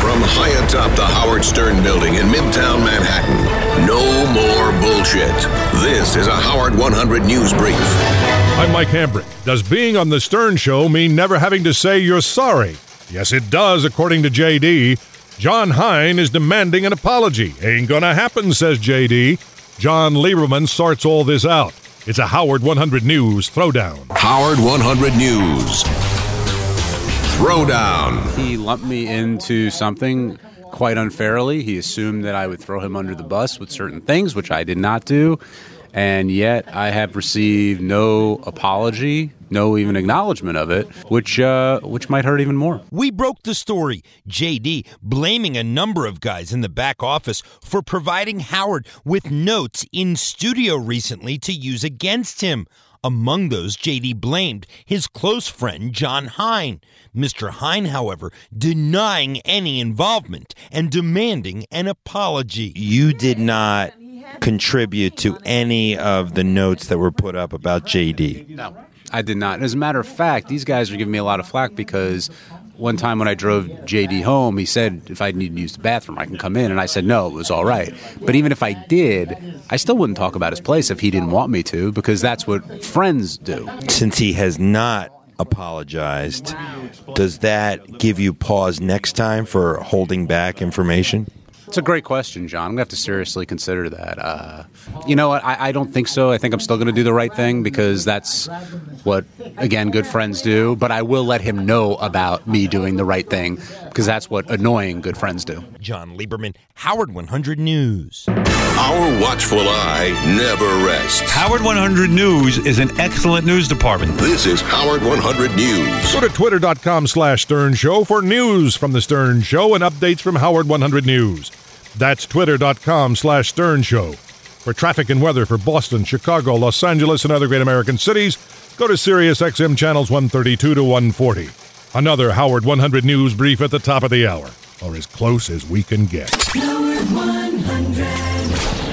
From high atop the Howard Stern building in Midtown Manhattan, no more bullshit. This is a Howard 100 News Brief. I'm Mike Hambrick. Does being on the Stern Show mean never having to say you're sorry? Yes, it does, according to JD. Jon Hein is demanding an apology. Ain't gonna happen, says JD. Jon Leiberman sorts all this out. It's a Howard 100 News throwdown. Howard 100 News. Throwdown. He lumped me into something quite unfairly. He assumed that I would throw him under the bus with certain things, which I did not do. And yet I have received no apology, no even acknowledgement of it, which uh, which might hurt even more. We broke the story. JD blaming a number of guys in the back office for providing Howard with notes in studio recently to use against him. Among those, JD blamed his close friend Jon Hein. Mr. Hein, however, denying any involvement and demanding an apology. You did not contribute to any of the notes that were put up about JD. No, I did not. As a matter of fact, these guys are giving me a lot of flack because one time when I drove JD home, he said if I need to use the bathroom, I can come in. And I said no, it was all right. But even if I did, I still wouldn't talk about his place if he didn't want me to because that's what friends do. Since he has not apologized, does that give you pause next time for holding back information? It's a great question, Jon. I'm to have to seriously consider that. Uh, you know what? I, I, don't think so. I think I'm still going to do the right thing because that's what, again, good friends do. But I will let him know about me doing the right thing because that's what annoying good friends do. Jon Leiberman, Howard 100 News. Our watchful eye never rests. Howard 100 News is an excellent news department. This is Howard 100 News. Go to twitter.com slash Stern Show for news from the Stern Show and updates from Howard 100 News. That's twitter.com slash Stern Show. For traffic and weather for Boston, Chicago, Los Angeles, and other great American cities, go to Sirius XM channels 132 to 140. Another Howard 100 News brief at the top of the hour, or as close as we can get. Howard 100.